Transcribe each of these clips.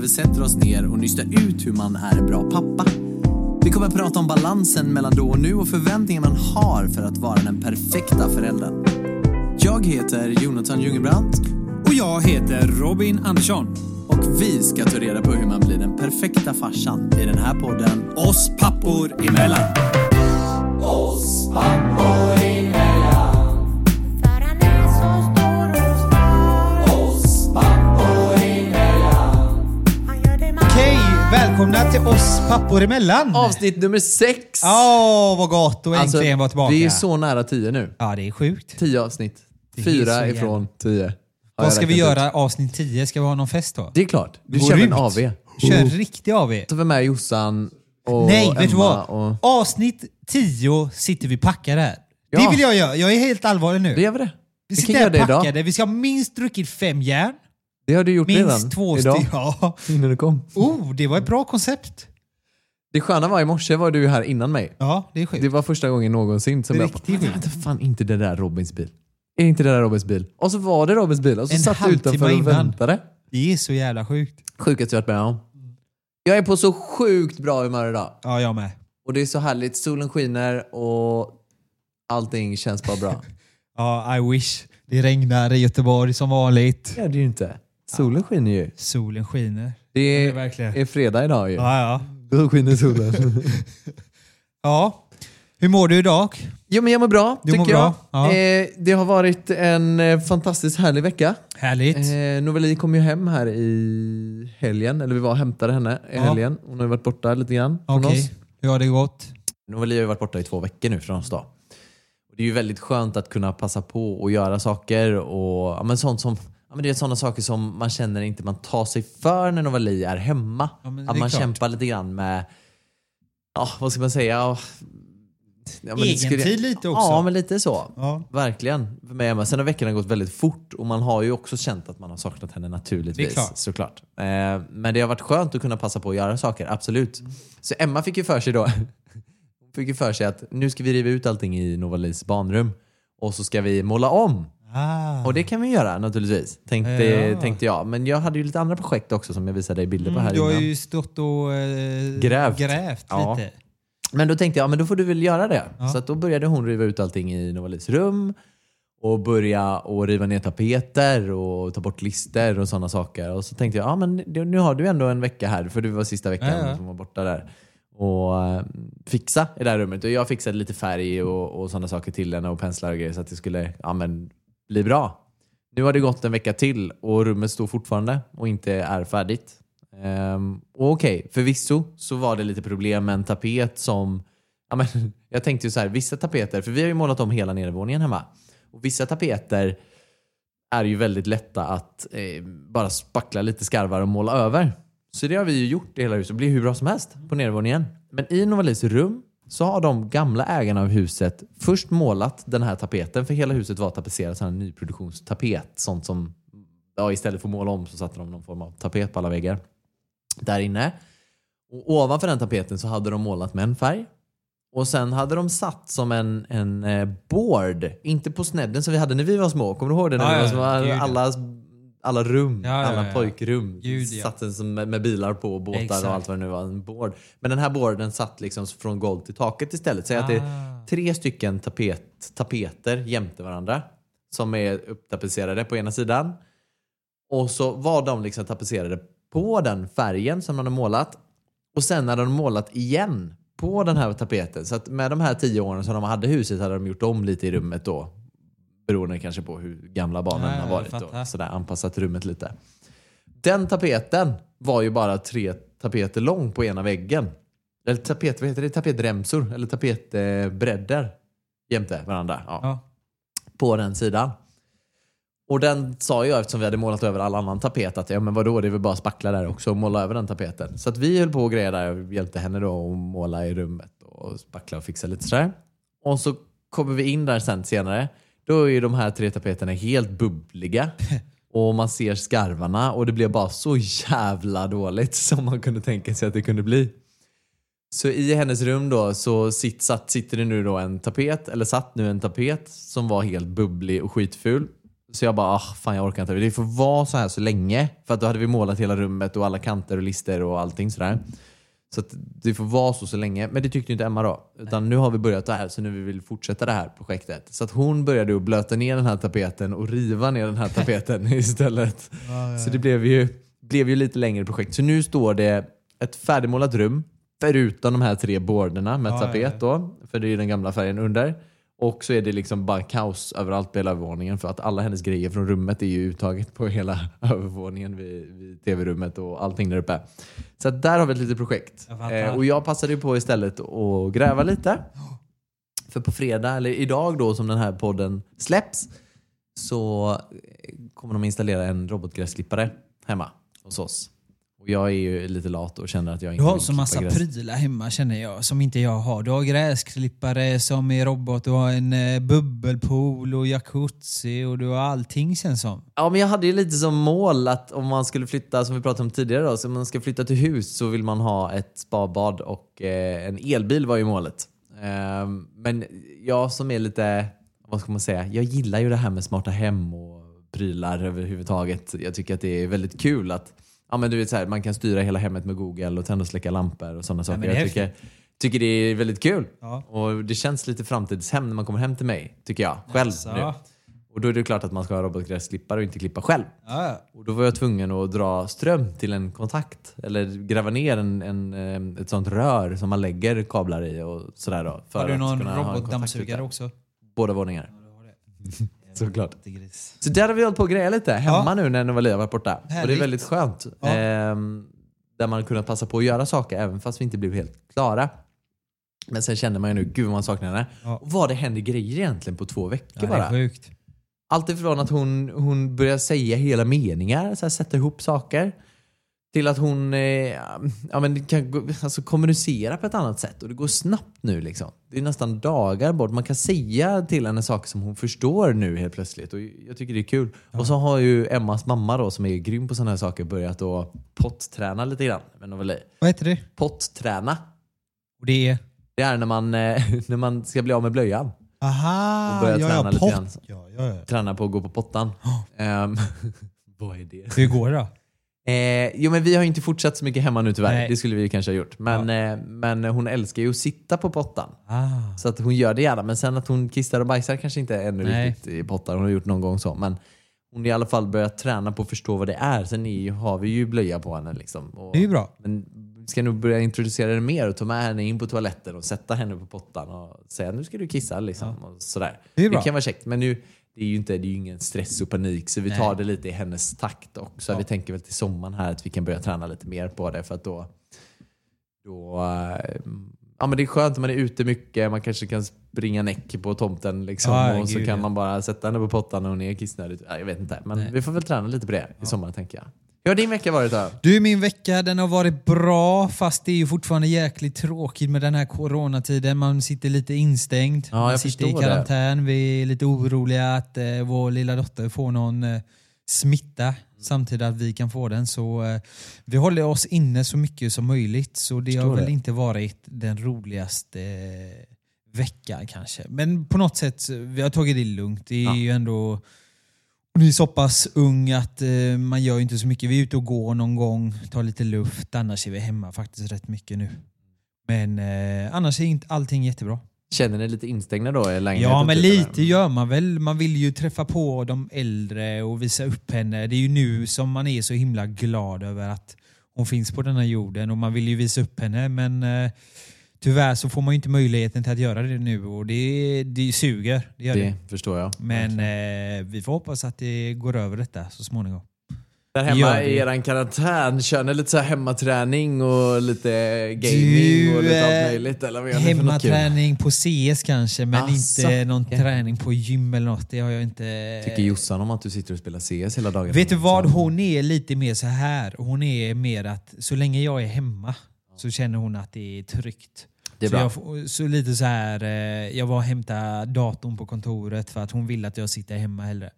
vi sätter oss ner och nystar ut hur man är en bra pappa. Vi kommer att prata om balansen mellan då och nu och förväntningar man har för att vara den perfekta föräldern. Jag heter Jonathan Jungebrandt Och jag heter Robin Andersson. och vi ska ta reda på hur man blir den perfekta farsan i den här podden Oss pappor emellan. För välkomna till oss pappor emellan. Avsnitt nummer sex! Åh, vad gott att Alltså, äntligen vara tillbaka. Vi är så nära tio nu. Ja, det är sjukt. Tio avsnitt. Det är Fyra jävla- ifrån tio. har Vad ska vi räknat ut. göra avsnitt 10? Ska vi ha någon fest då? Det är klart. Du Gå kör en ut. AV. Kör en riktig AV. Så vi med Jossan och Nej, Emma vet du vad? Och... Avsnitt 10 sitter vi packade här. Ja. Det vill jag göra. Jag är helt allvarlig nu. Då gör vi det. vi Vi sitter kan göra här det idag. packade. Vi ska ha minst druckit fem järn. Det har du gjort redan Minst två idag. Ja. Innan du kom. Oh, det var ett bra koncept. Det sköna var i morse var du här innan mig. Ja, det är sjukt. Det var första gången någonsin som Det är jag riktigt bara, vänta fan inte det där Robins bil. Är inte det där Robins bil? Och så var det Robins bil och så En satt du utanför och innan. väntade. Det är så jävla sjukt. Sjukaste jag varit med om. Jag är på så sjukt bra humör idag. Ja, jag med. Och det är så härligt. Solen skiner och allting känns bara bra. Ja, I wish. Det regnar i Göteborg som vanligt. det gör det ju inte. Solen skiner ju. Solen skiner. Det är är, verkligen. är fredag idag ju. Ja, ja. Då skiner solen. Ja. Hur mår du idag? Jo men jag mår bra, Du tycker mår jag. bra, ja. Eh, det har varit en eh, fantastiskt härlig vecka. Härligt. Eh, Noveli kom ju hem här i helgen, eller vi var och hämtade henne i Ja. helgen. Hon har ju varit borta lite grann från Okej. oss. Hur har det gått? Noveli har ju varit borta i två veckor nu från oss då. Det är ju väldigt skönt att kunna passa på och göra saker och ja, men sånt som Ja, men det är sådana saker som man känner inte man tar sig för när Novali är hemma. Ja, det att är man klart. kämpar lite grann med, ja vad ska man säga? Ja, ja, Egentid skulle- lite också. Ja, men lite så. Ja. Verkligen. För mig Emma. Sen har veckorna gått väldigt fort och man har ju också känt att man har saknat henne naturligtvis. Det är klart. Såklart. Eh, men det har varit skönt att kunna passa på att göra saker, absolut. Så Emma fick ju för sig då, fick ju för sig att nu ska vi riva ut allting i Novalis barnrum och så ska vi måla om. Ah. Och det kan vi göra naturligtvis, tänkte, Ja. tänkte jag. Men jag hade ju lite andra projekt också som jag visade dig bilder på här Mm, du har innan. ju stått och eh, Grävt. grävt Ja. lite. Men då tänkte jag, ja, men då får du väl göra det. Ja. Så då började hon riva ut allting i Novalis rum och börja och riva ner tapeter och ta bort lister och sådana saker. Och så tänkte jag, ja men det- nu har du ändå en vecka här, för du var sista veckan Ja, ja. som var borta där. Och eh, fixa i det här rummet. Och jag fixade lite färg och, och sådana saker till henne och penslar och grejer så att det skulle ja, men, bli bra. Nu har det gått en vecka till och rummet står fortfarande och inte är färdigt. Um, och okej, förvisso så var det lite problem med en tapet som... Ja, men, jag tänkte ju så här, vissa tapeter, för vi har ju målat om hela nedervåningen hemma. Och vissa tapeter är ju väldigt lätta att eh, bara spackla lite skarvar och måla över. Så det har vi ju gjort i hela huset. Det blir hur bra som helst på nedervåningen. Men i Novalis rum så har de gamla ägarna av huset först målat den här tapeten, för hela huset var tapetserat, sån här nyproduktionstapet. Sånt som, ja, istället för att måla om så satte de någon form av tapet på alla väggar där inne. Och ovanför den tapeten så hade de målat med en färg. Och sen hade de satt som en, en eh, board, inte på snedden som vi hade när vi var små. Kommer du ihåg det? När Ja, vi var små? alla, alla rum, Ja, ja, alla ja. pojkrum. Gud, ja. Satt som med, med bilar på, och båtar Exakt. och allt vad det nu var. En board. Men den här boarden satt liksom från golv till taket istället. Säg att det är Ah. tre stycken tapet, tapeter jämte varandra som är upptapetserade på ena sidan. Och så var de liksom tapetserade på den färgen som de hade målat. Och sen hade de målat igen på den här tapeten. Så att med de här tio åren som de hade huset hade de gjort om lite i rummet då. Beroende kanske på hur gamla barnen Ja, har varit. Fattar. Sådär anpassat rummet lite. Den tapeten var ju bara tre tapeter lång på ena väggen. Eller tapet, vad heter det? Tapetremsor eller tapetbredder jämte varandra. Ja Ja. på den sidan. Och den sa jag eftersom vi hade målat över all annan tapet att ja men vadå det är väl bara spackla där också och måla över den tapeten. Så att vi höll på och grejer där och hjälpte henne då att måla i rummet och spackla och fixa lite sådär. Och så kommer vi in där sen senare. Då är ju de här tre tapeterna helt bubbliga. Och man ser skarvarna och det blev bara så jävla dåligt som man kunde tänka sig att det kunde bli. Så i hennes rum då så sitt, satt, sitter det nu då en tapet, eller satt nu en tapet som var helt bubblig och skitful. Så jag bara, ah, fan jag orkar inte. Det får vara så här så länge. För att då hade vi målat hela rummet och alla kanter och lister och allting sådär. Så att det får vara så så länge. Men det tyckte inte Emma då. Utan nu har vi börjat det här så nu vill vi fortsätta det här projektet. Så att hon började att blöta ner den här tapeten och riva ner den här tapeten istället. Så det blev ju, blev ju lite längre projekt. Så nu står det ett färdigmålat rum förutom de här tre borderna med Ja, tapet då. För det är ju den gamla färgen under. Och så är det liksom bara kaos överallt på hela övervåningen för att alla hennes grejer från rummet är ju uttaget på hela övervåningen vid, vid tv-rummet och allting där uppe. Så där har vi ett litet projekt. Jag. Eh, och jag passade ju på istället att gräva lite. För på fredag, eller idag då som den här podden släpps, så kommer de installera en robotgräsklippare hemma hos oss. Och jag är ju lite lat och känner att jag inte Du har så massa gräs. prylar hemma känner jag, som inte jag har. Du har gräsklippare som är robot, du har en eh, bubbelpool och jacuzzi och du har allting känns som. Ja, men jag hade ju lite som mål att om man skulle flytta, som vi pratade om tidigare, då, så om man ska flytta till hus så vill man ha ett spabad och eh, en elbil var ju målet. Ehm, men jag som är lite, vad ska man säga, jag gillar ju det här med smarta hem och prylar överhuvudtaget. Jag tycker att det är väldigt kul att ja, men du vet, så här, man kan styra hela hemmet med Google och tända och släcka lampor och sådana saker. är jag tycker, tycker det är väldigt kul. Ja. Och det känns lite framtidshem när man kommer hem till mig, tycker jag. Själv Alltså. nu. Och då är det klart att man ska ha robotgräsklippare och inte klippa själv. Ja, ja. Och då var jag tvungen att dra ström till en kontakt. Eller gräva ner en, en, ett sånt rör som man lägger kablar i och sådär då. Har du någon robotdammsugare också? Båda våningar. Såklart. Gris. Så där har vi hållit på att greja lite hemma Ja. nu när Novali har varit borta. Och det är Härligt. väldigt skönt. Ja. Ehm, där man kunnat passa på att göra saker även fast vi inte blev helt klara. Men sen känner man ju nu, gud vad man saknar henne. Ja. Och vad det händer grejer egentligen på två veckor Ja, det bara. är sjukt. Allt ifrån att hon, hon börjar säga hela meningar, så här, sätta ihop saker. Till att hon eh, ja, men kan alltså, kommunicera på ett annat sätt. Och det går snabbt nu. Liksom. Det är nästan dagar bort. Man kan säga till henne saker som hon förstår nu helt plötsligt. Och jag tycker det är kul. Och så har ju Emmas mamma då, som är grym på sådana här saker, börjat att potträna lite grann. med Noveli. Vad heter det? Potträna. Och det är? Det är när man, eh, när man ska bli av med blöjan. Aha, Och börja ja, träna ja, lite grann. Ja, ja, ja. Träna på att gå på pottan. Ehm, vad är det? Hur går det då? Eh, jo men vi har ju inte fortsatt så mycket hemma nu tyvärr. Nej. Det skulle vi kanske ha gjort. Men, eh, men hon älskar ju att sitta på pottan. Ah. Så att hon gör det gärna. Men sen att hon kissar och bajsar kanske inte är ännu Nej. riktigt i pottan. Hon har gjort någon gång så. Men hon har i alla fall börjat träna på att förstå vad det är. Sen är har vi ju blöja på henne. Liksom. Och, Det är ju bra. Men vi ska nog börja introducera det mer och ta med henne in på toaletten och sätta henne på pottan och säga nu ska du kissa. Liksom, och sådär. Det bra. kan vara käckt. Men nu, det är ju inte, det är ingen stress och panik så vi Nej. tar det lite i hennes takt också. Vi tänker väl till sommaren här att vi kan börja träna lite mer på det för att då, då eh, Ja men det är skönt när man är ute mycket, man kanske kan springa näck på tomten liksom, Ja, och så gud, kan ja. man bara sätta henne på pottan när hon är kissnödig. Ja, Jag vet inte, men Nej. vi får väl träna lite på det i sommar tänker jag. Hur har din vecka varit då? Du, min vecka den har varit bra fast det är ju fortfarande jäkligt tråkigt med den här coronatiden. Man sitter lite instängd. Ja, man sitter i förstår det. karantän. Vi är lite oroliga att eh, vår lilla dotter får någon eh, smitta samtidigt att vi kan få den. Så eh, vi håller oss inne så mycket som möjligt. Så det har Förstår väl det. inte varit den roligaste eh, veckan kanske. Men på något sätt, vi har tagit det lugnt. Det är Ja. ju ändå hon är så pass ung att eh, man gör inte så mycket. Vi är ute och går någon gång, tar lite luft. Annars är vi hemma faktiskt rätt mycket nu. Men eh, annars är inte allting jättebra. Känner ni lite instängda då i lägenheten? Ja, men typ, lite eller? gör man väl. Man vill ju träffa på de äldre och visa upp henne. Det är ju nu som man är så himla glad över att hon finns på den här jorden och man vill ju visa upp henne men eh, tyvärr så får man ju inte möjligheten till att göra det nu och det, det suger. Det det. Det förstår jag. Men eh, vi får hoppas att det går över detta så småningom. Där hemma i eran karantän, kör ni lite så här hemmaträning och lite gaming Du, och lite eh, allt möjligt? Eller vad? Hemmaträning på CS kanske, men Asså, inte någon okej. träning på gym eller något. Det har jag inte... Tycker Jossan om att du sitter och spelar CS hela dagen? Vet du vad? Hon är lite mer så här. Hon är mer att så länge jag är hemma så känner hon att det är tryggt. Det är så, jag, så lite så här, eh, jag var och hämtade datorn på kontoret för att hon vill att jag sitter hemma hellre.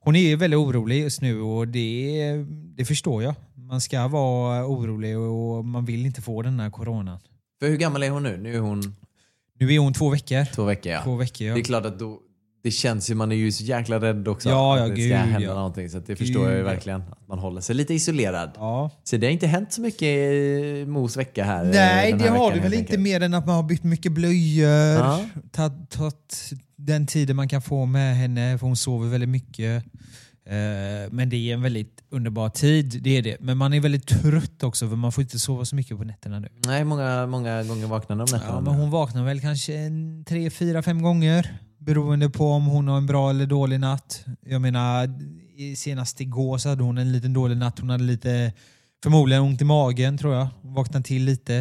Hon är väldigt orolig just nu och det, det förstår jag. Man ska vara orolig och man vill inte få den här coronan. För hur gammal är hon nu? Nu är hon Nu är hon två veckor. två veckor ja. Två veckor ja. Det är klart att då, det känns ju, man är ju så jäkla rädd också Ja, ja, att det ska gud, hända ja. någonting. Så det förstår jag ju Gud, verkligen. Att man håller sig lite isolerad. Ja. Så det har inte hänt så mycket i Mos vecka här. eh, Nej, den det här har det väl inte enkelt. mer än att man har bytt mycket blöjor. Ja. Tagit, tagit den tiden man kan få med henne, för hon sover väldigt mycket. Eh, Men det är en väldigt underbar tid, det är det. Men man är väldigt trött också för man får inte sova så mycket på nätterna nu. Nej, många, många gånger vaknar de nätterna. Ja, men hon vaknar väl kanske en, tre, fyra, fem gånger. Beroende på om hon har en bra eller dålig natt. Jag menar, senast igår så hade hon en liten dålig natt. Hon hade lite, förmodligen ont i magen tror jag. Hon vaknade till lite.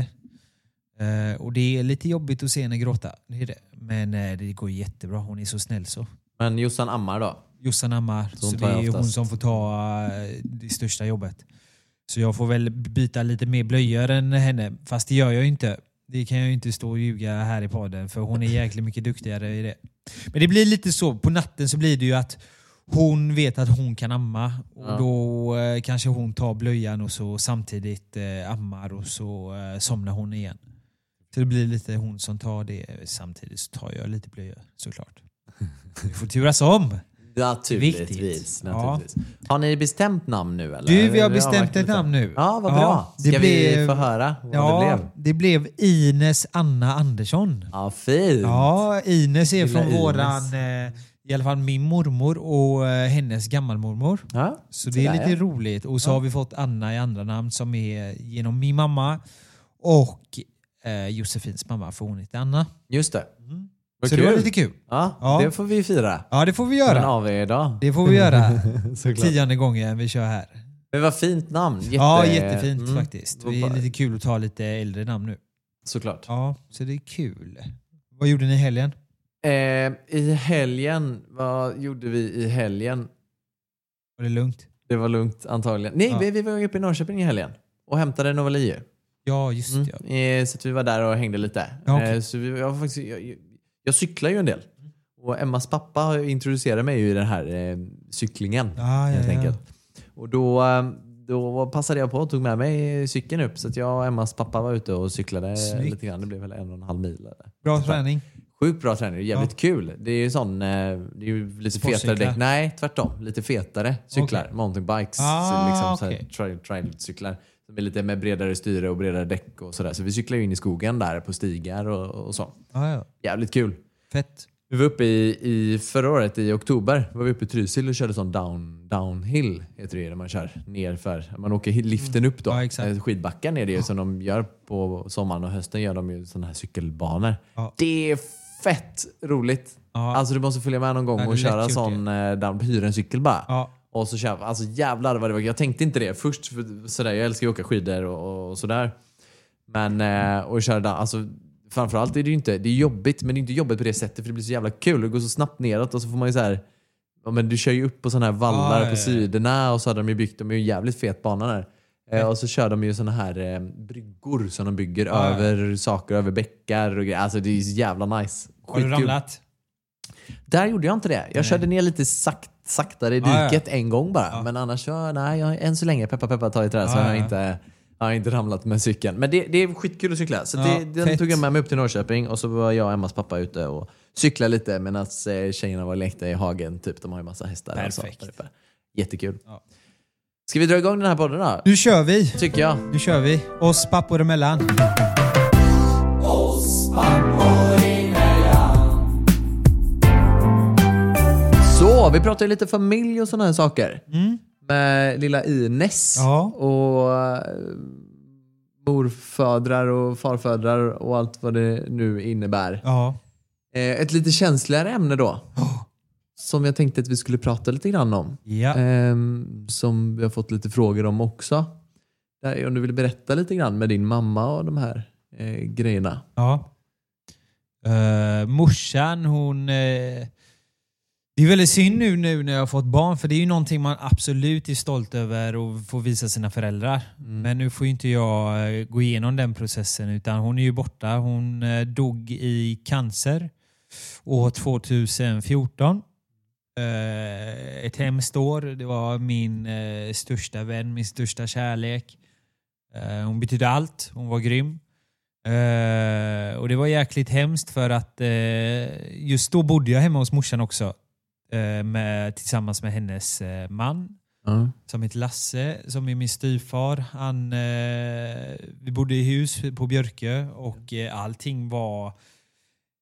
Eh, och det är lite jobbigt att se henne gråta. Det det. Men eh, det går jättebra. Hon är så snäll så. Men Jossan ammar då? Jossan ammar, Så så, det är hon som får ta eh, det största jobbet. Så jag får väl byta lite mer blöjor än henne. Fast det gör jag ju inte. Det kan jag ju inte stå och ljuga här i podden för hon är jäkligt mycket duktigare i det. Men det blir lite så, på natten så blir det ju att hon vet att hon kan amma och Ja. då eh, kanske hon tar blöjan och så samtidigt eh, ammar och så eh, somnar hon igen. Så det blir lite hon som tar det samtidigt så tar jag lite blöjor såklart. Vi får turas om. Naturligtvis. Viktigt. naturligtvis. Har ni bestämt namn nu eller? Du, vi har bestämt ett namn nu. Ja, vad bra. Ja, det Ska vi blev- få höra vad Ja, det blev? det blev Ines Anna Andersson. Ja, fint. Ja, Ines är Lilla från Ines. våran, eh, i alla fall min mormor och eh, hennes gammalmormor. Ja, Så det är lite ja. roligt. Och så har vi fått Anna i andra namn som är genom min mamma och eh, Josefins mamma för hon heter Anna. Just det. Vad Så det var kul. lite kul. Ja, Ja. det får vi fira. Ja, det får vi En göra. AV-dag. Det får vi göra. Såklart. Tionde gången vi kör här. Men vad fint namn. Jätte... Ja, jättefint Mm. faktiskt. Det är lite kul att ta lite äldre namn nu. Såklart. Ja, så det är kul. Vad gjorde ni i helgen? Eh, I helgen, vad gjorde vi i helgen? Var det lugnt? Det var lugnt antagligen. Nej, Ja. vi, vi var uppe i Norrköping i helgen och hämtade Novali. Ja, just Mm. det. Ja. Eh, Så att vi var där och hängde lite. Ja, okej. Eh, Så vi, jag, var faktiskt, jag, jag- cyklar ju en del. Och Emmas pappa introducerade mig ju i den här eh, cyklingen. Ah, ja, helt ja. enkelt. Och då, eh, då passade jag på och tog med mig cykeln upp. Så att jag och Emmas pappa var ute och cyklade Snyggt. lite grann. Det blev väl en och en halv mil. Eller. Bra träning. Sjukt bra träning, jävligt kul. Det är ju sån, eh, det är ju lite fetare däck. Nej, tvärtom. Lite fetare cyklar. Okej. Mountainbikes. Ah, liksom så här okej. Som är lite med bredare styre och bredare däck och sådär. Så vi cyklar ju in i skogen där på stigar och, och så. Ah, ja. Jävligt kul. Fett. Vi var uppe i, i förra året i oktober var vi uppe i Trysil och körde sån down, downhill. Heter det när man kör nerför. Man åker liften upp då. Ja, exakt. Eh, Skidbacken är det ju som de gör på sommaren och hösten gör de ju såna här cykelbanor. Ja. Det är fett roligt. Ja. Alltså du måste följa med någon gång det och köra sån eh, down, hyra en cykel bara. Ja. Och så kör, alltså jävlar vad det var. Jag tänkte inte det först. För sådär, jag älskar ju att åka skidor och, och sådär. Men eh, och köra alltså framförallt är det ju inte, det är jobbigt men det är inte jobbigt på det sättet för det blir så jävla kul. Det går så snabbt neråt och så får man ju så här. Ja, men du kör ju upp på sådana här vallar Ja, ja, på ja. sidorna och så hade de ju byggt, de är ju en jävligt fet bana där. Eh, och så kör de ju sådana här eh, bryggor som de bygger Ja, ja. över saker, över bäckar och grejer. Alltså det är så jävla nice. Har du Skitkul. ramlat? Där gjorde jag inte det. Jag Nej. körde ner lite sakt, saktare i Ja, ja. diket en gång bara. Ja. Men annars så, nej, jag, än så länge, peppa peppa ta i trä, så Ja, har jag ja. inte, jag har inte ramlat med cykeln. Men det, det är skitkul att cykla. Så Ja, det, den fett. tog jag med mig upp till Norrköping och så var jag och Emmas pappa ute och cyklade lite medan eh, tjejerna var och lekte i hagen. Typ. De har ju massa hästar och så. Perfekt. där uppe. Jättekul. Ja. Ska vi dra igång den här podden då? Nu kör vi! Tycker jag. Nu kör vi. Oss pappor emellan. Vi pratar ju lite familj och sådana här saker. Med lilla Ines. Ja. Och eh, morfödrar och farfödrar och allt vad det nu innebär. Ja. Eh, ett lite känsligare ämne då. Som jag tänkte att vi skulle prata lite grann om. Ja. Ehm, som vi har fått lite frågor om också. Om du vill berätta lite grann med din mamma och de här eh, grejerna. Ja. Uh, morsan hon... eh, det är väldigt synd nu, nu när jag har fått barn för det är ju någonting man absolut är stolt över och får visa sina föräldrar. Men nu får ju inte jag eh, gå igenom den processen utan hon är ju borta. Hon eh, dog i cancer år 2014. Eh, ett hemskt år. Det var min största vän, min största kärlek. Hon betydde allt. Hon var grym. Och det var jäkligt hemskt för att just då bodde jag hemma hos morsan också. Eh, med, tillsammans med hennes eh, man Ja. som heter Lasse, som är min styvfar. Han, eh, vi bodde i hus på Björkö och eh, allting var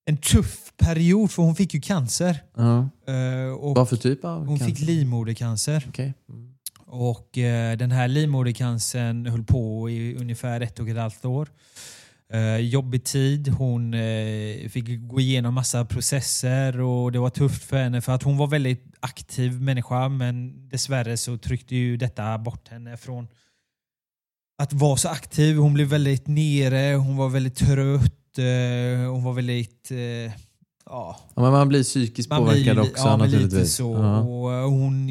en tuff period för hon fick ju cancer. Ja. Eh, och Vad för typ av hon fick cancer? livmodercancer. Okej. Mm. Och eh, den här livmodercancern höll på i ungefär ett och ett halvt år. Eh, jobbig tid. Hon eh, fick gå igenom massa processer och det var tufft för henne för att hon var väldigt aktiv människa men dessvärre så tryckte ju detta bort henne från att vara så aktiv. Hon blev väldigt nere, hon var väldigt trött, eh, hon var väldigt... Eh, ja, Ja, men man blir psykiskt man påverkad blir, också ja, naturligtvis. så. Ja. Och hon,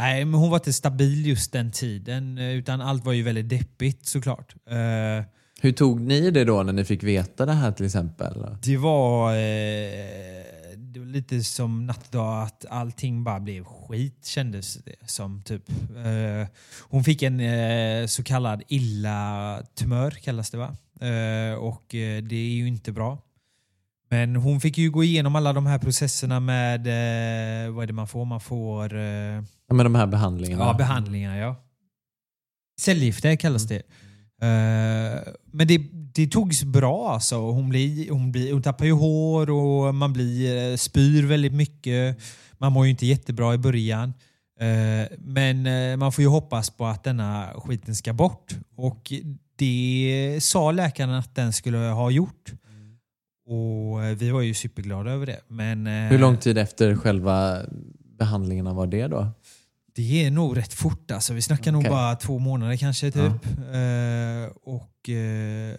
nej, men hon var inte stabil just den tiden. eh, Utan allt var ju väldigt deppigt såklart. Eh, Hur tog ni det då när ni fick veta det här till exempel? Det var, eh, det var lite som natt och dag att allting bara blev skit kändes det som. Typ. Eh, hon fick en eh, så kallad illa tumör kallas det va? Eh, och eh, det är ju inte bra. Men hon fick ju gå igenom alla de här processerna med, eh, vad är det man får? Man får eh, Ja, med de här behandlingarna? Ja, behandlingar ja. Cellgifter kallas det. Eh, men det, det togs bra alltså. Hon, blir, hon, blir, hon tappar ju hår och man blir, eh, spyr väldigt mycket. Man mår ju inte jättebra i början. Eh, men man får ju hoppas på att denna skiten ska bort. Och det sa läkaren att den skulle ha gjort. Och vi var ju superglada över det. Men, Hur lång tid efter själva behandlingarna var det då? Det är nog rätt fort alltså. Vi snackar nog Okej. bara två månader kanske typ. Eh, och eh,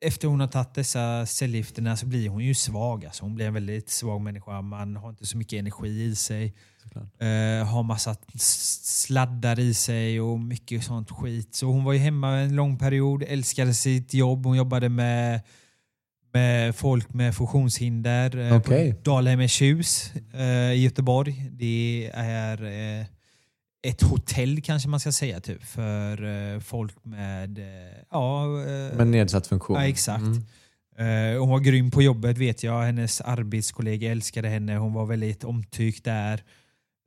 efter hon har tagit dessa cellgifterna så blir hon ju svag. Alltså. Hon blir en väldigt svag människa. Man har inte så mycket energi i sig. Eh, har massa sladdar i sig och mycket sånt skit. Så hon var ju hemma en lång period, älskade sitt jobb. Hon jobbade med, med folk med funktionshinder eh, Okej. på Dalhemmets hus eh, i Göteborg. Det är eh, ett hotell kanske man ska säga typ för eh, folk med... Eh, ja, eh, Med nedsatt funktion? Ja, exakt. Mm. Eh, hon var grym på jobbet vet jag. Hennes arbetskollega älskade henne. Hon var väldigt omtyckt där.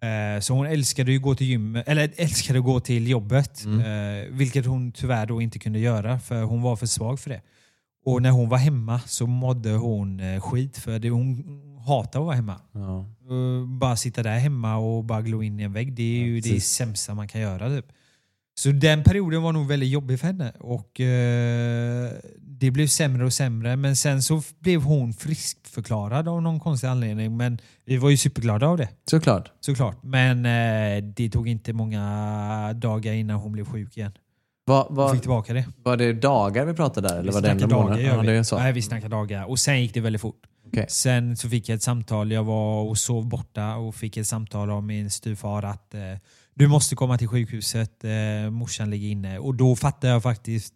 Eh, så hon älskade ju gå till gymmet, eller älskade att gå till jobbet. Mm. Eh, vilket hon tyvärr då inte kunde göra för hon var för svag för det. Och när hon var hemma så mådde hon eh, skit för det, hon hatar att vara hemma. Ja. Bara sitta där hemma och bara glo in i en vägg. Det är ju Ja, det sämsta man kan göra. Typ. Så den perioden var nog väldigt jobbig för henne. Och eh, Det blev sämre och sämre. Men sen så blev hon friskförklarad av någon konstig anledning. Men vi var ju superglada av det. Såklart. Såklart. Men eh, det tog inte många dagar innan hon blev sjuk igen. Var, var, fick tillbaka det. var det dagar vi pratade där? Eller Vi var det dagar gör Ja, vi. så. Nej, vi snackar dagar. Och sen gick det väldigt fort. Okej. Sen så fick jag ett samtal. Jag var och sov borta och fick ett samtal av min styvfar att eh, du måste komma till sjukhuset. Eh, morsan ligger inne. Och då fattade jag faktiskt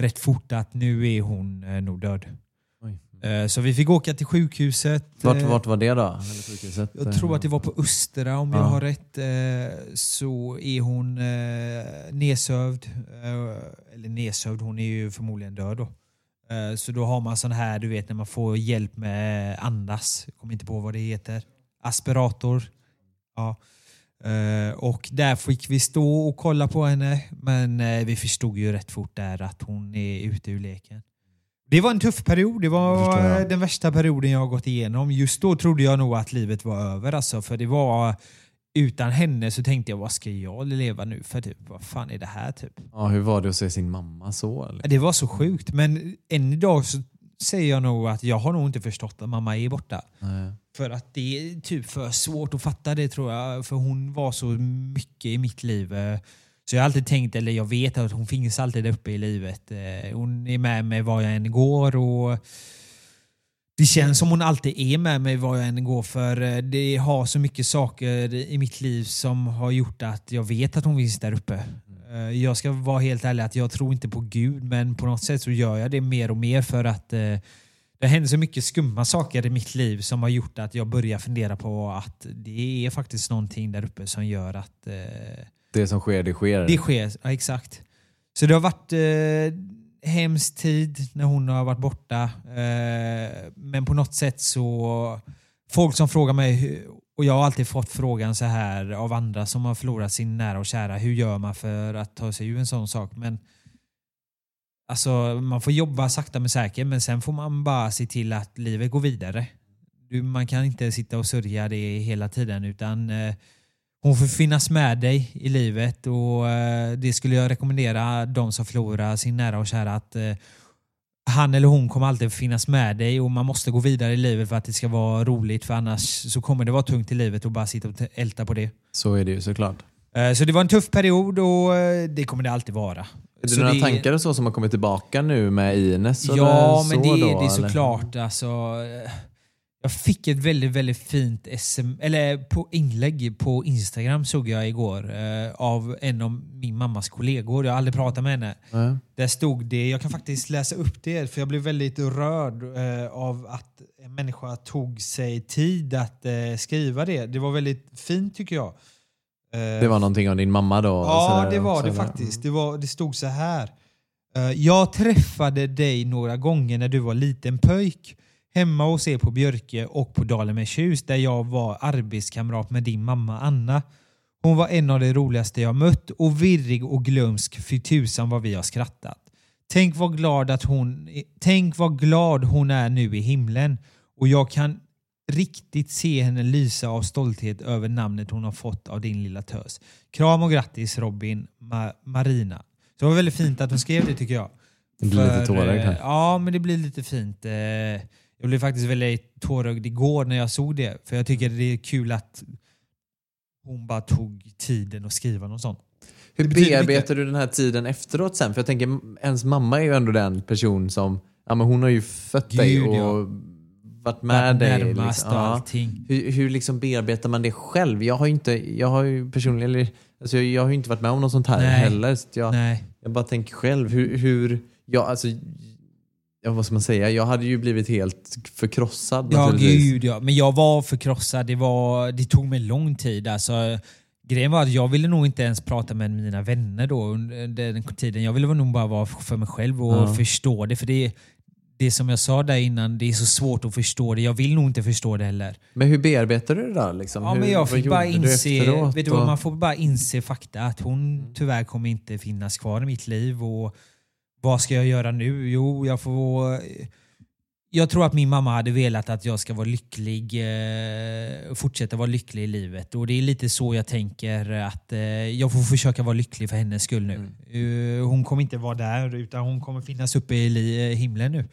rätt fort att nu är hon eh, nog död. Eh, så vi fick åka till sjukhuset. Vart, Eh, vart var det då? Jag tror att det var på Östra om Ja. jag har rätt. Eh, så är hon nedsövd. Eller nedsövd, hon är ju förmodligen död då. Så då har man sån här, du vet när man får hjälp med andas. Jag kommer inte på vad det heter. Aspirator. Ja. Och där fick vi stå och kolla på henne. Men vi förstod ju rätt fort där att hon är ute ur leken. Det var en tuff period. Det var eh, den värsta perioden jag har gått igenom. Just då trodde jag nog att livet var över. Alltså, för det var utan henne så tänkte jag, vad ska jag leva nu för? Typ, vad fan är det här? Typ? Ja, hur var det att se sin mamma så? Eller? Det var så sjukt. Men än idag så säger jag nog att jag har nog inte förstått att mamma är borta. Nej. För att det är typ för svårt att fatta det tror jag. För hon var så mycket i mitt liv. Så jag har alltid tänkt, eller jag vet att hon finns alltid uppe i livet. Eh, Hon är med mig var jag än går. Och det känns som hon alltid är med mig var jag än går. För eh, det har så mycket saker i mitt liv som har gjort att jag vet att hon finns där uppe. Eh, Jag ska vara helt ärlig att jag tror inte på Gud men på något sätt så gör jag det mer och mer för att det händer så mycket skumma saker i mitt liv som har gjort att jag börjar fundera på att det är faktiskt någonting där uppe som gör att det som sker, det sker. det sker. Ja, exakt. Så det har varit eh, hemsk tid när hon har varit borta. Eh, men på något sätt så... Folk som frågar mig, och jag har alltid fått frågan så här av andra som har förlorat sin nära och kära. Hur gör man för att ta sig ur en sån sak? Men Alltså, man får jobba sakta men säkert, men sen får man bara se till att livet går vidare. Du, man kan inte sitta och sörja det hela tiden, utan eh, hon får finnas med dig i livet och eh, det skulle jag rekommendera de som förlorar sin nära och kära att eh, han eller hon kommer alltid finnas med dig och man måste gå vidare i livet för att det ska vara roligt för annars så kommer det vara tungt i livet och bara sitta och älta på det. Så är det ju såklart. Eh, Så det var en tuff period och det kommer det alltid vara. Är det Så några det- tankar så som har kommit tillbaka nu med Ines? Ja, eller men så det, då, det är såklart alltså. Jag fick ett väldigt, väldigt fint SM, eller på inlägg på Instagram såg jag igår eh, av en av min mammas kollegor. Jag har aldrig pratat med henne. Ja. Där stod det, jag kan faktiskt läsa upp det för jag blev väldigt rörd eh, av att en människa tog sig tid att eh, skriva det. Det var väldigt fint tycker jag. Eh, Det var någonting av din mamma då? Ja, sådär det var också, det faktiskt. Det, var, det stod så här. Eh, Jag träffade dig några gånger när du var liten pöjk hemma hos er på Björke och på Dalemershus där jag var arbetskamrat med din mamma Anna. Hon var en av de roligaste jag mött och virrig och glömsk för tusan vad vi har skrattat. Tänk vad glad att hon Tänk vad glad hon är nu i himlen och jag kan riktigt se henne lysa av stolthet över namnet hon har fått av din lilla tös. Kram och grattis Robin Ma- Marina. Så det var väldigt fint att hon skrev det tycker jag. Det blir lite tårögd här. Ja, men det blir lite fint. Eh, Jag blev faktiskt väldigt tårögd igår när jag såg det. För jag tycker det är kul att hon bara tog tiden att skriva något sånt. Hur bearbetar du den här tiden efteråt sen? För jag tänker, ens mamma är ju ändå den person som, ja men hon har ju fött dig Gud, och ja. varit med dig. närmast liksom. och Ja. allting. Hur, hur liksom bearbetar man det själv? Jag har ju inte, jag har ju personligen, alltså jag, jag har inte varit med om något sånt här Nej. heller. Så jag, Nej. jag bara tänker själv, hur, hur ja, alltså, ja, vad ska man säga? Jag hade ju blivit helt förkrossad Ja, gud ja. Men jag var förkrossad. Det, var, det tog mig lång tid. Alltså, grejen var att jag ville nog inte ens prata med mina vänner då under den tiden. Jag ville nog bara vara för mig själv och Ja. förstå det. För det, det som jag sa där innan, det är så svårt att förstå det. Jag vill nog inte förstå det heller. Men hur bearbetar du det där? Liksom? Ja, hur, men jag fick bara inse, efteråt? vet du Och- man får bara inse fakta att hon tyvärr kommer inte finnas kvar i mitt liv. Och vad ska jag göra nu? Jo, jag får... Jag tror att min mamma hade velat att jag ska vara lycklig, eh, fortsätta vara lycklig i livet. Och det är lite så jag tänker att eh, jag får försöka vara lycklig för hennes skull nu. Eh, hon kommer inte vara där utan hon kommer finnas uppe i eh, himlen nu.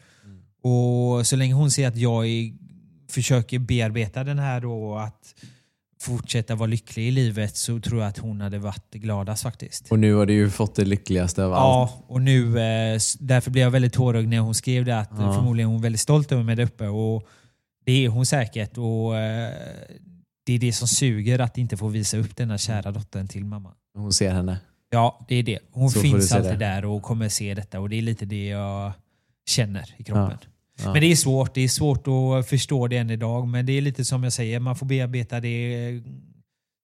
Och så länge hon ser att jag är, försöker bearbeta den här då att fortsätta vara lycklig i livet så tror jag att hon hade varit gladast faktiskt. Och nu har du ju fått det lyckligaste av allt. Ja, och nu, eh, därför blev jag väldigt tårögd när hon skrev det. Att Ja. Förmodligen är hon väldigt stolt över mig där uppe. Och det är hon säkert. Och eh, Det är det som suger att inte få visa upp denna kära dottern till mamma. Hon ser henne. Ja, det är det. Hon Så finns alltid det. där och kommer se detta. Och det är lite det jag känner i kroppen. Ja. Men det är svårt. Det är svårt att förstå det än idag. Men det är lite som jag säger, man får bearbeta det eh,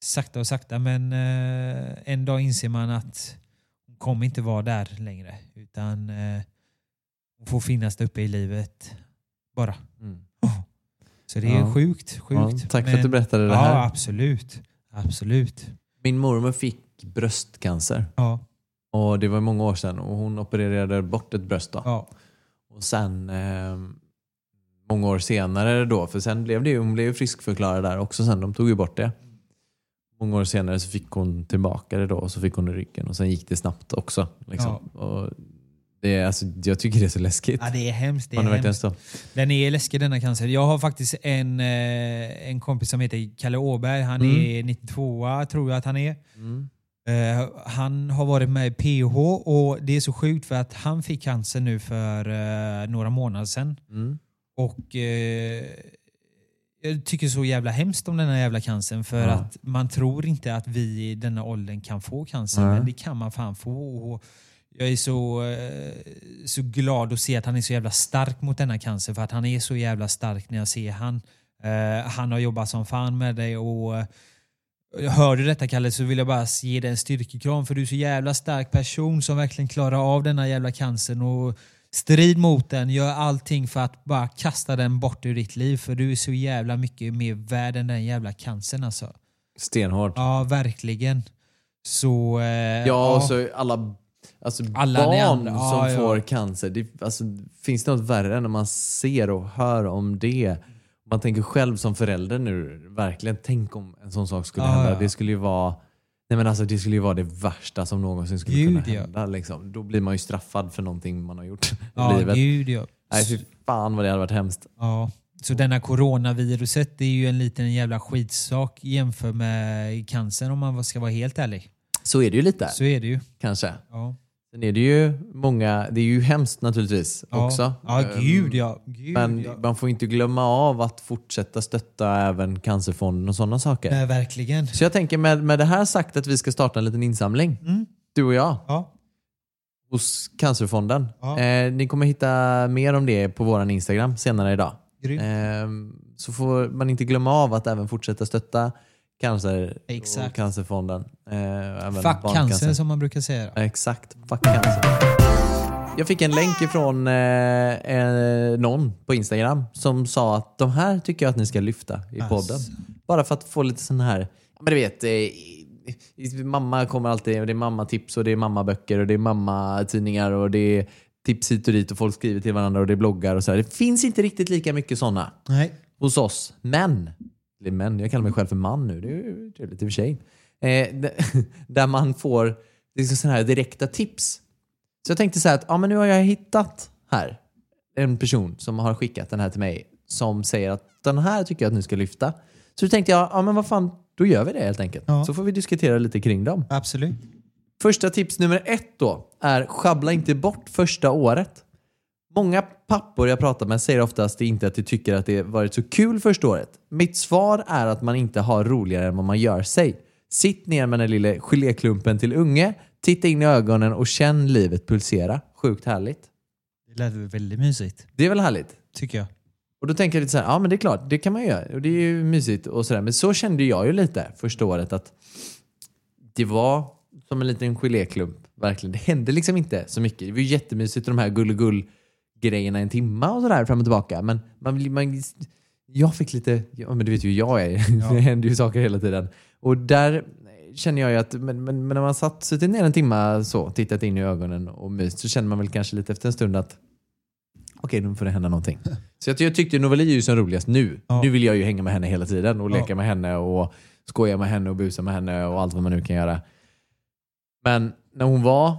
sakta och sakta. Men eh, en dag inser man att hon kommer inte vara där längre. Utan eh, hon får finnas där uppe i livet bara. Mm. Så det är Ja. sjukt. Ja, sjukt. tack för att du berättade det ja, här. absolut. Absolut. Min mormor fick bröstcancer. Ja, Och Det var många år sedan och hon opererade bort ett bröst. Då. ja. Och sen eh, många år senare då, för sen blev det ju, hon blev ju friskförklarad där också sen. De tog ju bort det. Många år senare så fick hon tillbaka det då och så fick hon i ryggen och sen gick det snabbt också. Liksom. Och det är, alltså, jag tycker det är så läskigt. ja det är hemskt. Det är hemskt. Den är läskig denna cancer. Jag har faktiskt en, eh, en kompis som heter Kalle Åberg. Han Mm. är 92 tror jag att han är. Mm. Eh, han har varit med i PH och det är så sjukt för att han fick cancer nu för eh, några månader sedan. Mm. Och eh, jag tycker så jävla hemskt om den här jävla cancern för Ja. att man tror inte att vi i denna åldern kan få cancer Nej. men det kan man fan få. Och jag är så, så glad att se att han är så jävla stark mot denna cancer för att han är så jävla stark när jag ser han. Han har jobbat som fan med det och Hör du detta Kalle så vill jag bara ge dig en styrkekram för du är så jävla stark person som verkligen klarar av denna jävla cancern och strid mot den, gör allting för att bara kasta den bort ur ditt liv för du är så jävla mycket mer värd än den jävla cancern alltså. Stenhårt. Ja, verkligen. Så... Eh, Ja, och så alla, alltså Alla barn andra, som ja, ja. får cancer. Det, alltså, finns det något värre än när man ser och hör om det? Man tänker själv som förälder nu, verkligen tänk om en sån sak skulle Ja, hända. ja. Det skulle ju vara Nej men alltså det skulle ju vara det värsta som någonsin skulle Gud, kunna ja. hända. Liksom. Då blir man ju straffad för någonting man har gjort i ja, livet. gud ja. Nej fy fan vad det hade varit hemskt. Ja. Så denna coronaviruset det är ju en liten jävla skitsak jämfört med cancern om man ska vara helt ärlig. Så är det ju lite Så är det ju. kanske. Ja, Sen är det ju många, det är ju hemskt naturligtvis ja. också. Ja, Ehm, gud ja. Gud, Men ja. man får inte glömma av att fortsätta stötta även Cancerfonden och sådana saker. Nej, verkligen. Så jag tänker med, med det här sagt att vi ska starta en liten insamling. Mm. Du och jag. Ja. Hos Cancerfonden. Ja. Eh, ni kommer hitta mer om det på vår Instagram senare idag. Eh, så får man inte glömma av att även fortsätta stötta cancer och Exakt. Cancerfonden. Eh, Fuck cancer som man brukar säga. Exakt, fuck cancer. Jag fick en länk ifrån eh, eh, någon på Instagram som sa att de här tycker jag att ni ska lyfta i Alltså. podden. Bara för att få lite sån här, men du vet, eh, mamma kommer alltid, och det är mammatips och det är mammaböcker och det är mammatidningar och det är tips hit och dit och folk skriver till varandra och det är bloggar och så här. Det finns inte riktigt lika mycket sådana hos oss. Men, eller men, jag kallar mig själv för man nu, det är ju trevligt i och för sig. Eh, där man får liksom sådana här direkta tips. Så jag tänkte så här att ja, men nu har jag hittat här en person som har skickat den här till mig som säger att den här tycker jag att ni ska lyfta. Så då tänkte jag, ja men vad fan, då gör vi det helt enkelt. Ja. Så får vi diskutera lite kring dem. Absolut. Första tips nummer ett då är schabbla inte bort första året. Många pappor jag pratar med säger oftast inte att de tycker att det varit så kul första året. Mitt svar är att man inte har roligare än vad man gör sig. Sitt ner med den lilla geléklumpen till unge, titta in i ögonen och känn livet pulsera. Sjukt härligt. Det lät väl väldigt mysigt, Det är väl härligt? tycker jag. Och då tänker jag lite så här, ja men det är klart, det kan man göra. Och det är ju mysigt och sådär. Men så kände jag ju lite första året att det var som en liten geléklump. Verkligen. Det hände liksom inte så mycket. Det var ju jättemysigt och de här gull grejerna en timma och sådär fram och tillbaka. Men man, man, jag fick lite, ja men du vet ju hur jag är. Det händer ju saker hela tiden. Och där känner jag ju att, men, men, men när man satt, suttit ner en timma så, tittat in i ögonen och myst, så känner man väl kanske lite efter en stund att okej, nu får det hända någonting. Så jag, jag tyckte Novali är ju som roligast nu. Ja. Nu vill jag ju hänga med henne hela tiden och Ja. leka med henne och skoja med henne och busa med henne och allt vad man nu kan göra. Men när hon var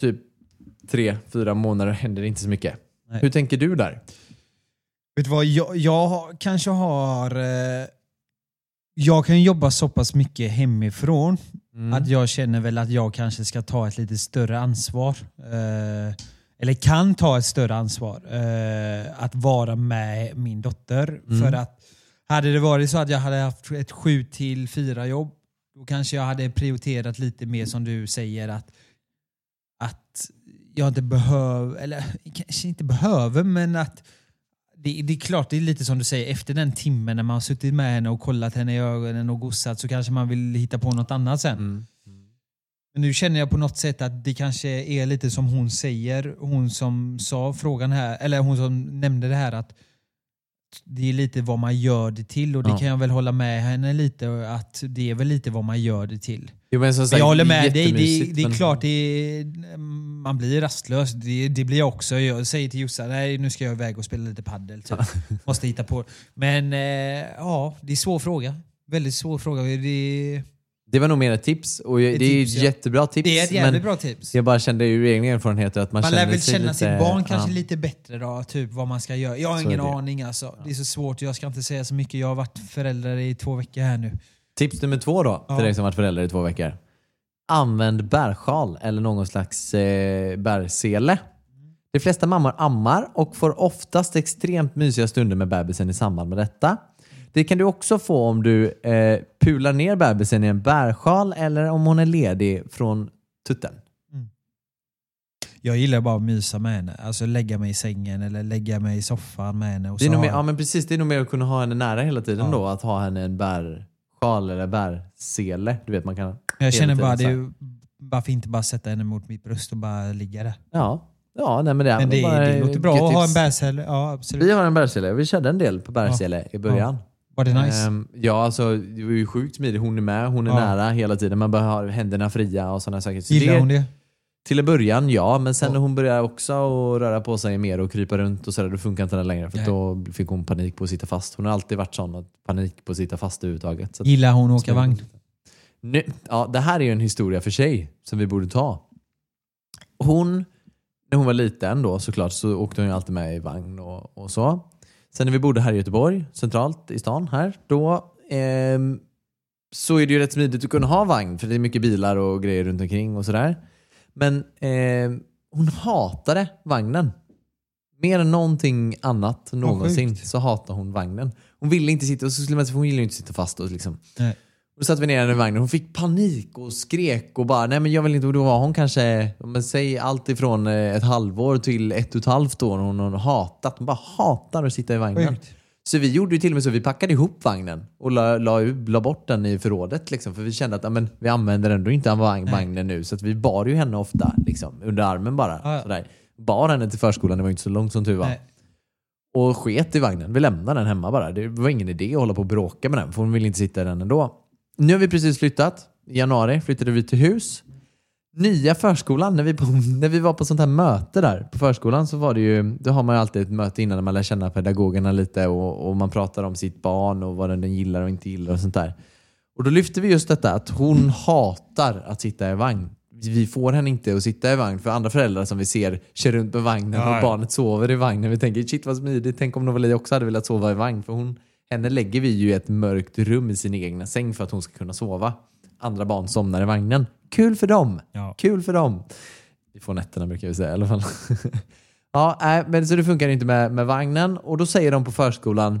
typ tre, fyra månader hände det inte så mycket. Nej. Hur tänker du där? Vet du vad, jag, jag kanske har... Eh, jag kan jobba så pass mycket hemifrån Mm. att jag känner väl att jag kanske ska ta ett lite större ansvar. Eh, eller kan ta ett större ansvar. Eh, att vara med min dotter. Mm. För att hade det varit så att jag hade haft ett 7 till 4 jobb, då kanske jag hade prioriterat lite mer som du säger att, att jag inte behöver, eller kanske inte behöver, men att det, det är klart, det är lite som du säger, efter den timmen när man har suttit med henne och kollat henne i ögonen och gossat så kanske man vill hitta på något annat sen. Mm. Men nu känner jag på något sätt att det kanske är lite som hon säger, hon som sa frågan här, eller hon som nämnde det här att det är lite vad man gör det till och det Ja. kan jag väl hålla med henne lite att det är väl lite vad man gör det till. Jo, men som sagt, jag håller det är med dig, det, det är men- klart det är, man blir rastlös. Det, det blir jag också. Jag säger till Jossan, nej nu ska jag iväg och spela lite paddel. Typ. Måste hitta på. Men eh, ja, det är svår fråga. Väldigt svår fråga. Det, Det var nog mer ett tips och det är tips, ett ja. jättebra tips. det är ett jävligt bra tips. Jag bara kände ur egna erfarenheter att man, Man känner lär väl känna sitt barn kanske ja. lite bättre då, typ vad man ska göra. Jag har Så ingen aning alltså. Det är så svårt, jag ska inte säga så mycket. Jag har varit förälder i två veckor här nu. Tips nummer två då, till dig som varit förälder i två veckor. Använd bärsjal eller någon slags eh, bärsele. De flesta mammor ammar och får oftast extremt mysiga stunder med bebisen i samband med detta. Det kan du också få om du eh, pular ner bebisen i en bärsjal eller om hon är ledig från tutten. Jag gillar bara att mysa med henne. Alltså lägga mig i sängen eller lägga mig i soffan med henne. Och Det är nog mer, ja men precis, det är nog mer att kunna ha henne nära hela tiden Ja. då, att ha henne i en bärsjal. Sjal eller bärsele. Du vet man kan... Jag känner bara, det, är- varför inte bara sätta henne mot mitt bröst och bara ligga där? Ja, ja nej, men det, Men det, bara det låter bra att ha en bärsele. Ja, absolut. Vi har en bärsele. Vi körde en del på bärsele i början. Var det nice? Ehm, ja, alltså det var ju sjukt smidigt. Hon är med, hon är Ja. nära hela tiden. Man behöver ha händerna fria och sådana saker. Så Gillar det- hon det? Till en början ja, men sen när hon började också att röra på sig mer och krypa runt och sådär, då funkar inte det längre. För Nej. då fick hon panik på att sitta fast. Hon har alltid varit sån, att panik på att sitta fast överhuvudtaget. Så att- Gillar hon att åka vagn? Nu, ja, det här är ju en historia för sig som vi borde ta. Hon, när hon var liten då såklart, så åkte hon ju alltid med i vagn och, och så. Sen när vi bodde här i Göteborg, centralt i stan här, då ehm, så är det ju rätt smidigt att kunna ha vagn för det är mycket bilar och grejer runt omkring och sådär. Men ehm, hon hatade vagnen. Mer än någonting annat någonsin sjukt. så hatar hon vagnen. Hon ville inte sitta, och så skulle man, hon gillar ju inte sitta fast och liksom Nej. då satt vi ner henne i vagnen. Hon fick panik och skrek och bara, nej men jag vill inte. Och då var hon kanske, men säg allt ifrån eh, ett halvår till ett och ett halvt år. Hon har hatat, hon bara hatar att sitta i vagnen. Sjukt. Så vi gjorde ju till och med så, vi packade ihop vagnen och la, la, la bort den i förrådet. Liksom, för vi kände att ja, men, vi använder ändå inte vagn, vagnen nu. Så vi bar ju henne ofta liksom, under armen bara. Ja. Sådär. Bar henne till förskolan, det var ju inte så långt som tur var. Nej. Och sket i vagnen. Vi lämnade den hemma bara. Det var ingen idé att hålla på och bråka med den, för hon ville inte sitta i den ändå. Nu har vi precis flyttat. I januari flyttade vi till hus. Nya förskolan, när vi, på, när vi var på sånt här möte där på förskolan så var det ju, då har man ju alltid ett möte innan när man lär känna pedagogerna lite och, och man pratar om sitt barn och vad den gillar och inte gillar och sånt där. Och då lyfte vi just detta att hon hatar att sitta i vagn. Vi får henne inte att sitta i vagn för andra föräldrar som vi ser kör runt med vagnen och barnet sover i vagnen. Vi tänker shit vad smidigt, tänk om Novali också hade velat sova i vagn. För hon, henne lägger vi ju i ett mörkt rum i sin egna säng för att hon ska kunna sova. Andra barn somnar i vagnen. Kul för dem! Ja. Kul för dem! Vi får nätterna brukar vi säga i alla fall. ja, nej, men så det funkar inte med, med vagnen och då säger de på förskolan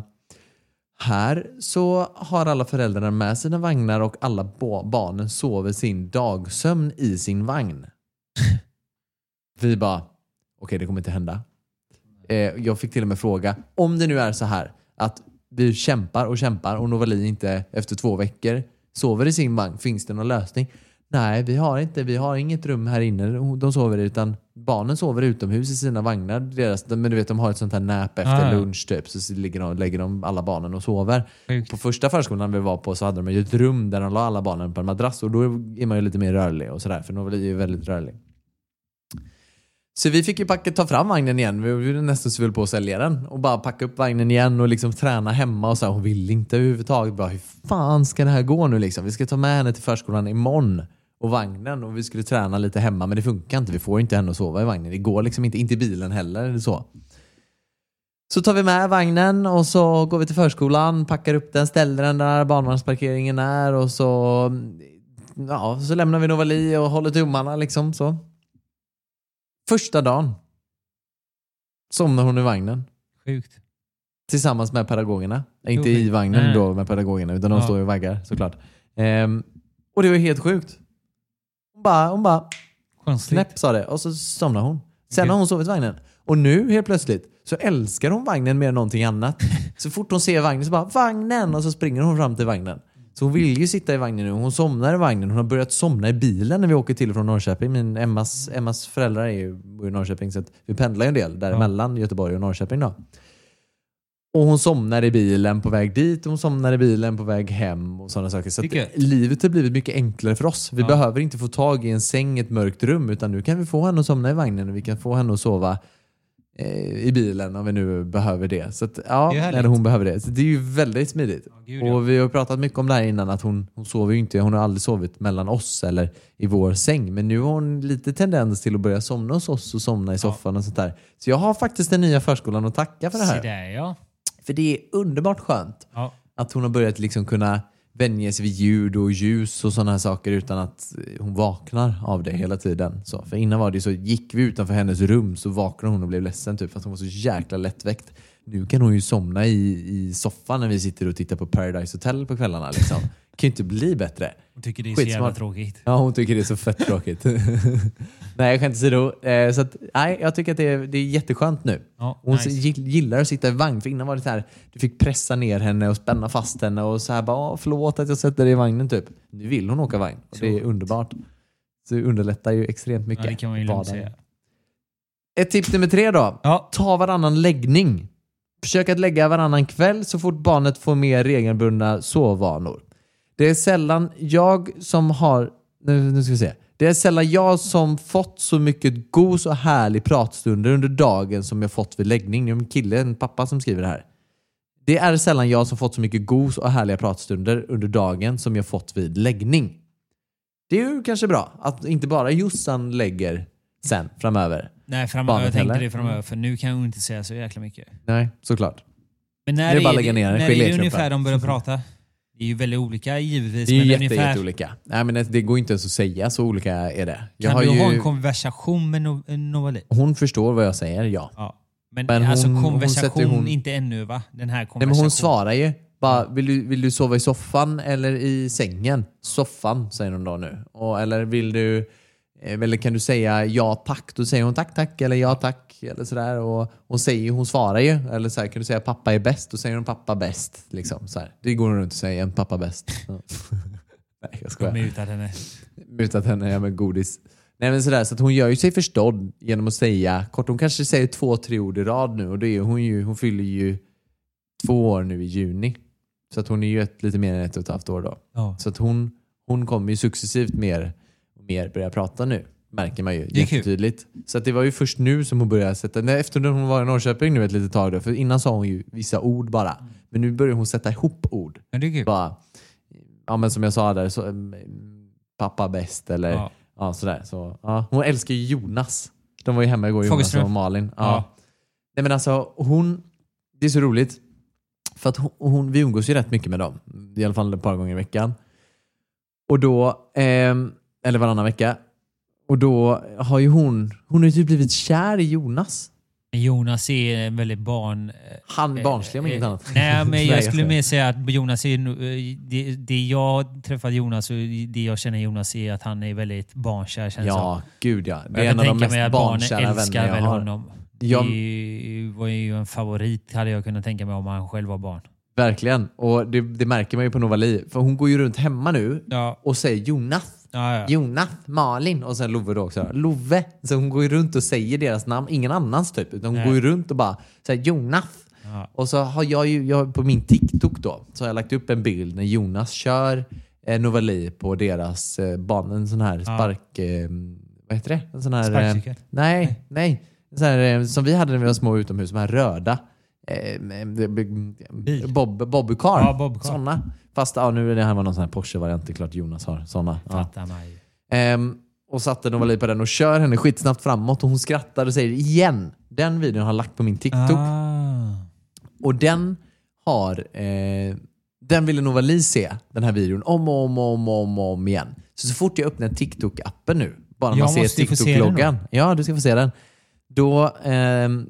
här så har alla föräldrarna med sina vagnar och alla ba- barnen sover sin dagsömn i sin vagn. Vi bara, okej det kommer inte hända. Eh, jag fick till och med fråga, om det nu är så här att vi kämpar och kämpar och Novali inte efter två veckor sover i sin vagn, finns det någon lösning? Nej, vi har inte. Vi har inget rum här inne de sover i, utan barnen sover utomhus i sina vagnar. Deras, men du vet, de har ett sånt här nap efter Ah, lunch typ, så ligger de, lägger de alla barnen och sover. Sjukt. På första förskolan vi var på så hade de ju ett rum där de la alla barnen på en madrass och då är man ju lite mer rörlig och sådär, för Novali är ju väldigt rörlig. Så vi fick ju packa, ta fram vagnen igen. Vi var nästan så vi på att sälja den. Och bara packa upp vagnen igen och liksom träna hemma. Och så här, hon vill inte överhuvudtaget. Bara, hur fan ska det här gå nu liksom? Vi ska ta med henne till förskolan imorgon. Och vagnen. Och vi skulle träna lite hemma. Men det funkar inte. Vi får inte henne att sova i vagnen. Det går liksom inte. Inte i bilen heller. Eller så. Så tar vi med vagnen och så går vi till förskolan, packar upp den, ställer den där barnvagnsparkeringen är och så, mm, ja, så lämnar vi Novali och håller tummarna liksom så. Första dagen somnar hon i vagnen Sjukt. tillsammans med pedagogerna. Inte Jo, i vagnen nej. då med pedagogerna utan de Ja. står och vaggar såklart. Ehm, och det var helt sjukt. Hon bara, hon bara Konstigt. knäpp sa det och så somnar hon. Sen Okej. har hon sovit i vagnen. Och nu helt plötsligt så älskar hon vagnen mer än någonting annat. Så fort hon ser vagnen så bara vagnen och så springer hon fram till vagnen. Så hon vill ju sitta i vagnen nu. Hon somnar i vagnen. Hon har börjat somna i bilen när vi åker till och från Norrköping. Min, Emmas, Emmas föräldrar är ju, bor i Norrköping så att vi pendlar ju en del däremellan Göteborg och Norrköping. Då. Och hon somnar i bilen på väg dit och hon somnar i bilen på väg hem och sådana saker. Så livet har blivit mycket enklare för oss. Vi Ja. behöver inte få tag i en säng i ett mörkt rum utan nu kan vi få henne att somna i vagnen och vi kan få henne att sova i bilen om vi nu behöver det. Så att, ja, eller hon behöver det. Så det är ju väldigt smidigt. Ja, gud, ja. och vi har pratat mycket om det här innan att hon, hon sover ju inte, hon har aldrig sovit mellan oss eller i vår säng. Men nu har hon lite tendens till att börja somna hos oss och somna i soffan och sånt där. Så jag har faktiskt den nya förskolan att tacka för det här. där ja. För det är underbart skönt att hon har börjat liksom kunna vänja sig vid ljud och ljus och sådana här saker utan att hon vaknar av det hela tiden. Så, för innan var det så, gick vi utanför hennes rum så vaknade hon och blev ledsen typ för att hon var så jäkla lättväckt. Nu kan hon ju somna i, i soffan när vi sitter och tittar på Paradise Hotel på kvällarna. Liksom kan ju inte bli bättre. Hon tycker det är så jävla Skitsmart. tråkigt. Ja, hon tycker det är så fett tråkigt. nej, skämt åsido. Eh, så att, nej, jag tycker att det är, det är jätteskönt nu. Ja, Hon nice. gill- gillar att sitta i vagn. För innan var det så här, du fick pressa ner henne och spänna fast henne och så här bara "Åh, förlåt att jag sätter dig i vagnen typ. Nu vill hon åka vagn och det är underbart. Så det underlättar ju extremt mycket. Ja, det kan man ju lugnt säga. Ett tips nummer tre då. Ja, Ta varannan läggning. Försök att lägga varannan kväll så fort barnet får mer regelbundna sovvanor. Det är sällan jag som har... Nu, nu ska vi se. Det är sällan jag som fått så mycket gos och härlig pratstunder under dagen som jag fått vid läggning. Det är en kille, en pappa som skriver det här. Det är sällan jag som fått så mycket gos och härliga pratstunder under dagen som jag fått vid läggning. Det är ju kanske bra att inte bara Jossan lägger sen framöver. nej, framöver, Barnet jag tänkte heller? det framöver för nu kan hon inte säga så jäkla mycket. Nej, såklart. Men Det när är bara är, lägga ner när är det ungefär de börjar prata? Det är ju väldigt olika givetvis. Det är ju jätte, ungefär, jätteolika. Nej, men det går inte ens att säga, så olika är det. Jag Kan du ju, ha en konversation med no Novali? hon förstår vad jag säger, ja. Ja. Men, Men alltså hon- konversation, hon- inte ännu va? Den här Nej, men hon svarar ju. Bara, vill, du, vill du sova i soffan eller i sängen? Soffan, säger hon då nu. Och, eller vill du... eh, Eller kan du säga ja tack? Då säger hon tack tack eller ja tack. Eller sådär. Och hon, säger, hon svarar ju. Eller så här, kan du säga pappa är bäst? Då säger hon pappa bäst. Liksom, så här. Det går hon runt och säger en pappa bäst. Nej, jag skojar. Mutat henne. mutat henne ja, med godis. Nej, men sådär, så att hon gör ju sig förstådd genom att säga kort. Hon kanske säger två, tre ord i rad nu och det är hon ju. Hon fyller ju två år nu i juni. Så att hon är ju ett, lite mer än ett och ett halvt år då. Ja. Så att hon, hon kommer ju successivt mer mer börja prata nu. Märker man ju jättetydligt. Så att det var ju först nu som hon började sätta, nej, efter att hon var i Norrköping nu ett litet tag då, för innan sa hon ju vissa ord bara. Men nu börjar hon sätta ihop ord. Men det är kul. Bara, ja men som jag sa där, så, mm, pappa bäst eller Ja. ja. sådär. Så, ja. Hon älskar ju Jonas. De var ju hemma igår, Jonas och Malin. Ja. Nej men alltså hon, det är så roligt. För att hon, hon, vi umgås ju rätt mycket med dem. I alla fall ett par gånger i veckan. Och då, ehm, eller varannan vecka. Och då har ju hon, hon har ju typ blivit kär i Jonas. Jonas är en väldigt barn... Han barnslig om eh, inget eh, annat. Nej, men jag jag skulle mer säga att Jonas är... eh, Det, det jag träffat Jonas och det jag känner Jonas är att han är väldigt barnkär känns. Ja, gud ja. Det Jag är en kan av de mest barnkära vänner jag har. honom. Jag- Det var ju en favorit hade jag kunnat tänka mig om han själv var barn. Verkligen. Och det, det märker man ju på Novali. För hon går ju runt hemma nu Ja, och säger Jonas. Ja, ja. Jonas, Malin och sen Love då också. Love. Så hon går ju runt och säger deras namn, ingen annans typ. Utan hon Nej. går ju runt och bara säger Jonas. Ja. Och så har jag ju, jag, på min TikTok då, så har jag lagt upp en bild när Jonas kör eh, Novali på deras eh, ban, en sån här spark... Eh, vad heter det? En sån här... Eh, nej, nej. En sån här, eh, som vi hade när vi var små utomhus, de här röda. Eh. Bob, Bobbycar. Ja, bobcar. Såna. Fast ja, nu är det här var någon sån här Porsche-variant, det är klart Jonas har såna. Ja. Fattar mig. Ehm, och satte Novali på den och kör henne skitsnabbt framåt och hon skrattar och säger igen. Den videon har jag lagt på min TikTok. Ah. Och den har... Eh, den ville Novali se, den här videon, om och om och om, och om, och om igen. Så så fort jag öppnar TikTok-appen nu, bara Jag man ser ju TikTok-loggan. Ja, du ska få se den. Då, ehm,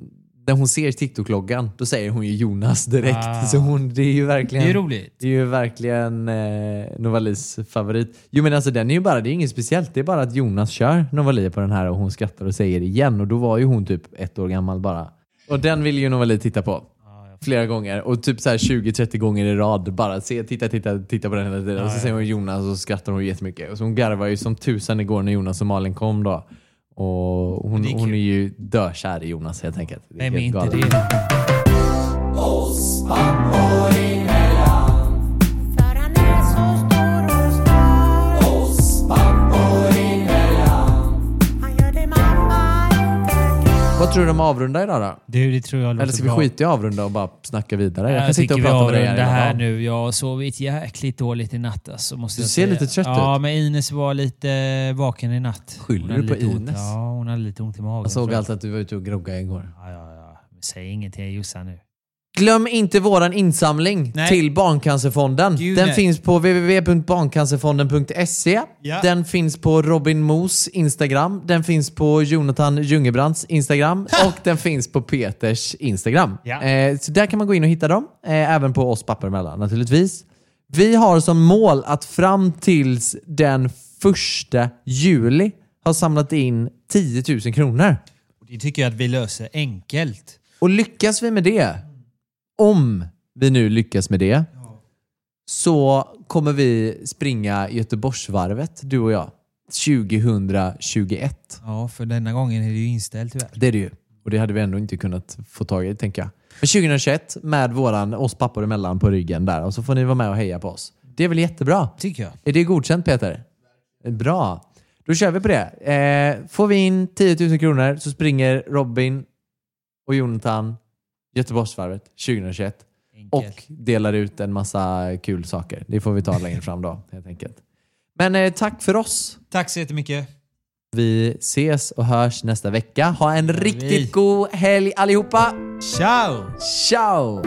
när hon ser TikTok-loggan, då säger hon ju Jonas direkt. Ah. Så hon, det är ju verkligen... Det är roligt. Det är ju verkligen eh, Novalis favorit. Jo men alltså den är ju bara, det är inget speciellt. Det är bara att Jonas kör Novali på den här och hon skrattar och säger igen. Och då var ju hon typ ett år gammal bara. Och den vill ju Novali titta på. Flera gånger. Och typ så här 20-30 gånger i rad. Bara se, titta, titta, titta på den hela tiden. och så säger hon Jonas och så skrattar hon jättemycket. Och så hon garvar ju som tusan igår när Jonas och Malin kom då. Och hon, är hon är ju dökär i Jonas helt enkelt. Det är Nej, men inte galet. det. Vad tror du om att avrunda idag då? Du, det tror jag låter Eller ska vi bra. skita i att avrunda och bara snacka vidare? Jag, Jag, kan sitta och prata med dig här dagen. nu. Jag har sovit jäkligt dåligt i natt. Alltså, måste Du jag ser säga. lite trött Ja, ut. men Ines var lite vaken i natt. Skyller du på lite ont. Ines? Ja, hon hade lite ont i magen. Jag såg alltså att du var ute och groggade igår. Ja, ja, ja. Säg ingenting till Jossan nu. Glöm inte våran insamling Nej. till Barncancerfonden. Gud, den nej. finns på www.barncancerfonden.se. Ja. Den finns på Robin Moos Instagram. Den finns på Jonathan Jungebrants Instagram. och den finns på Peters Instagram. Ja. Eh, så där kan man gå in och hitta dem. Eh, även på oss pappor emellan naturligtvis. Vi har som mål att fram tills den första juli ha samlat in 10 000 kronor. Det tycker jag att vi löser enkelt. Och lyckas vi med det, om vi nu lyckas med det, så kommer vi springa Göteborgsvarvet, du och jag, 2021. Ja, för denna gången är det ju inställt tyvärr. Det är det ju. Och det hade vi ändå inte kunnat få tag i, tänker jag. Men 2021 med våran, oss pappor emellan på ryggen där och så får ni vara med och heja på oss. Det är väl jättebra? Tycker jag. Är det godkänt Peter? Bra. Då kör vi på det. Eh, får vi in 10 000 kronor så springer Robin och Jonathan Göteborgsvarvet 2021 Enkelt. och delar ut en massa kul saker. Det får vi ta längre fram då helt enkelt. Men eh, tack för oss. Tack så jättemycket. Vi ses och hörs nästa vecka. Ha en vi. riktigt god helg allihopa. Ciao! Ciao!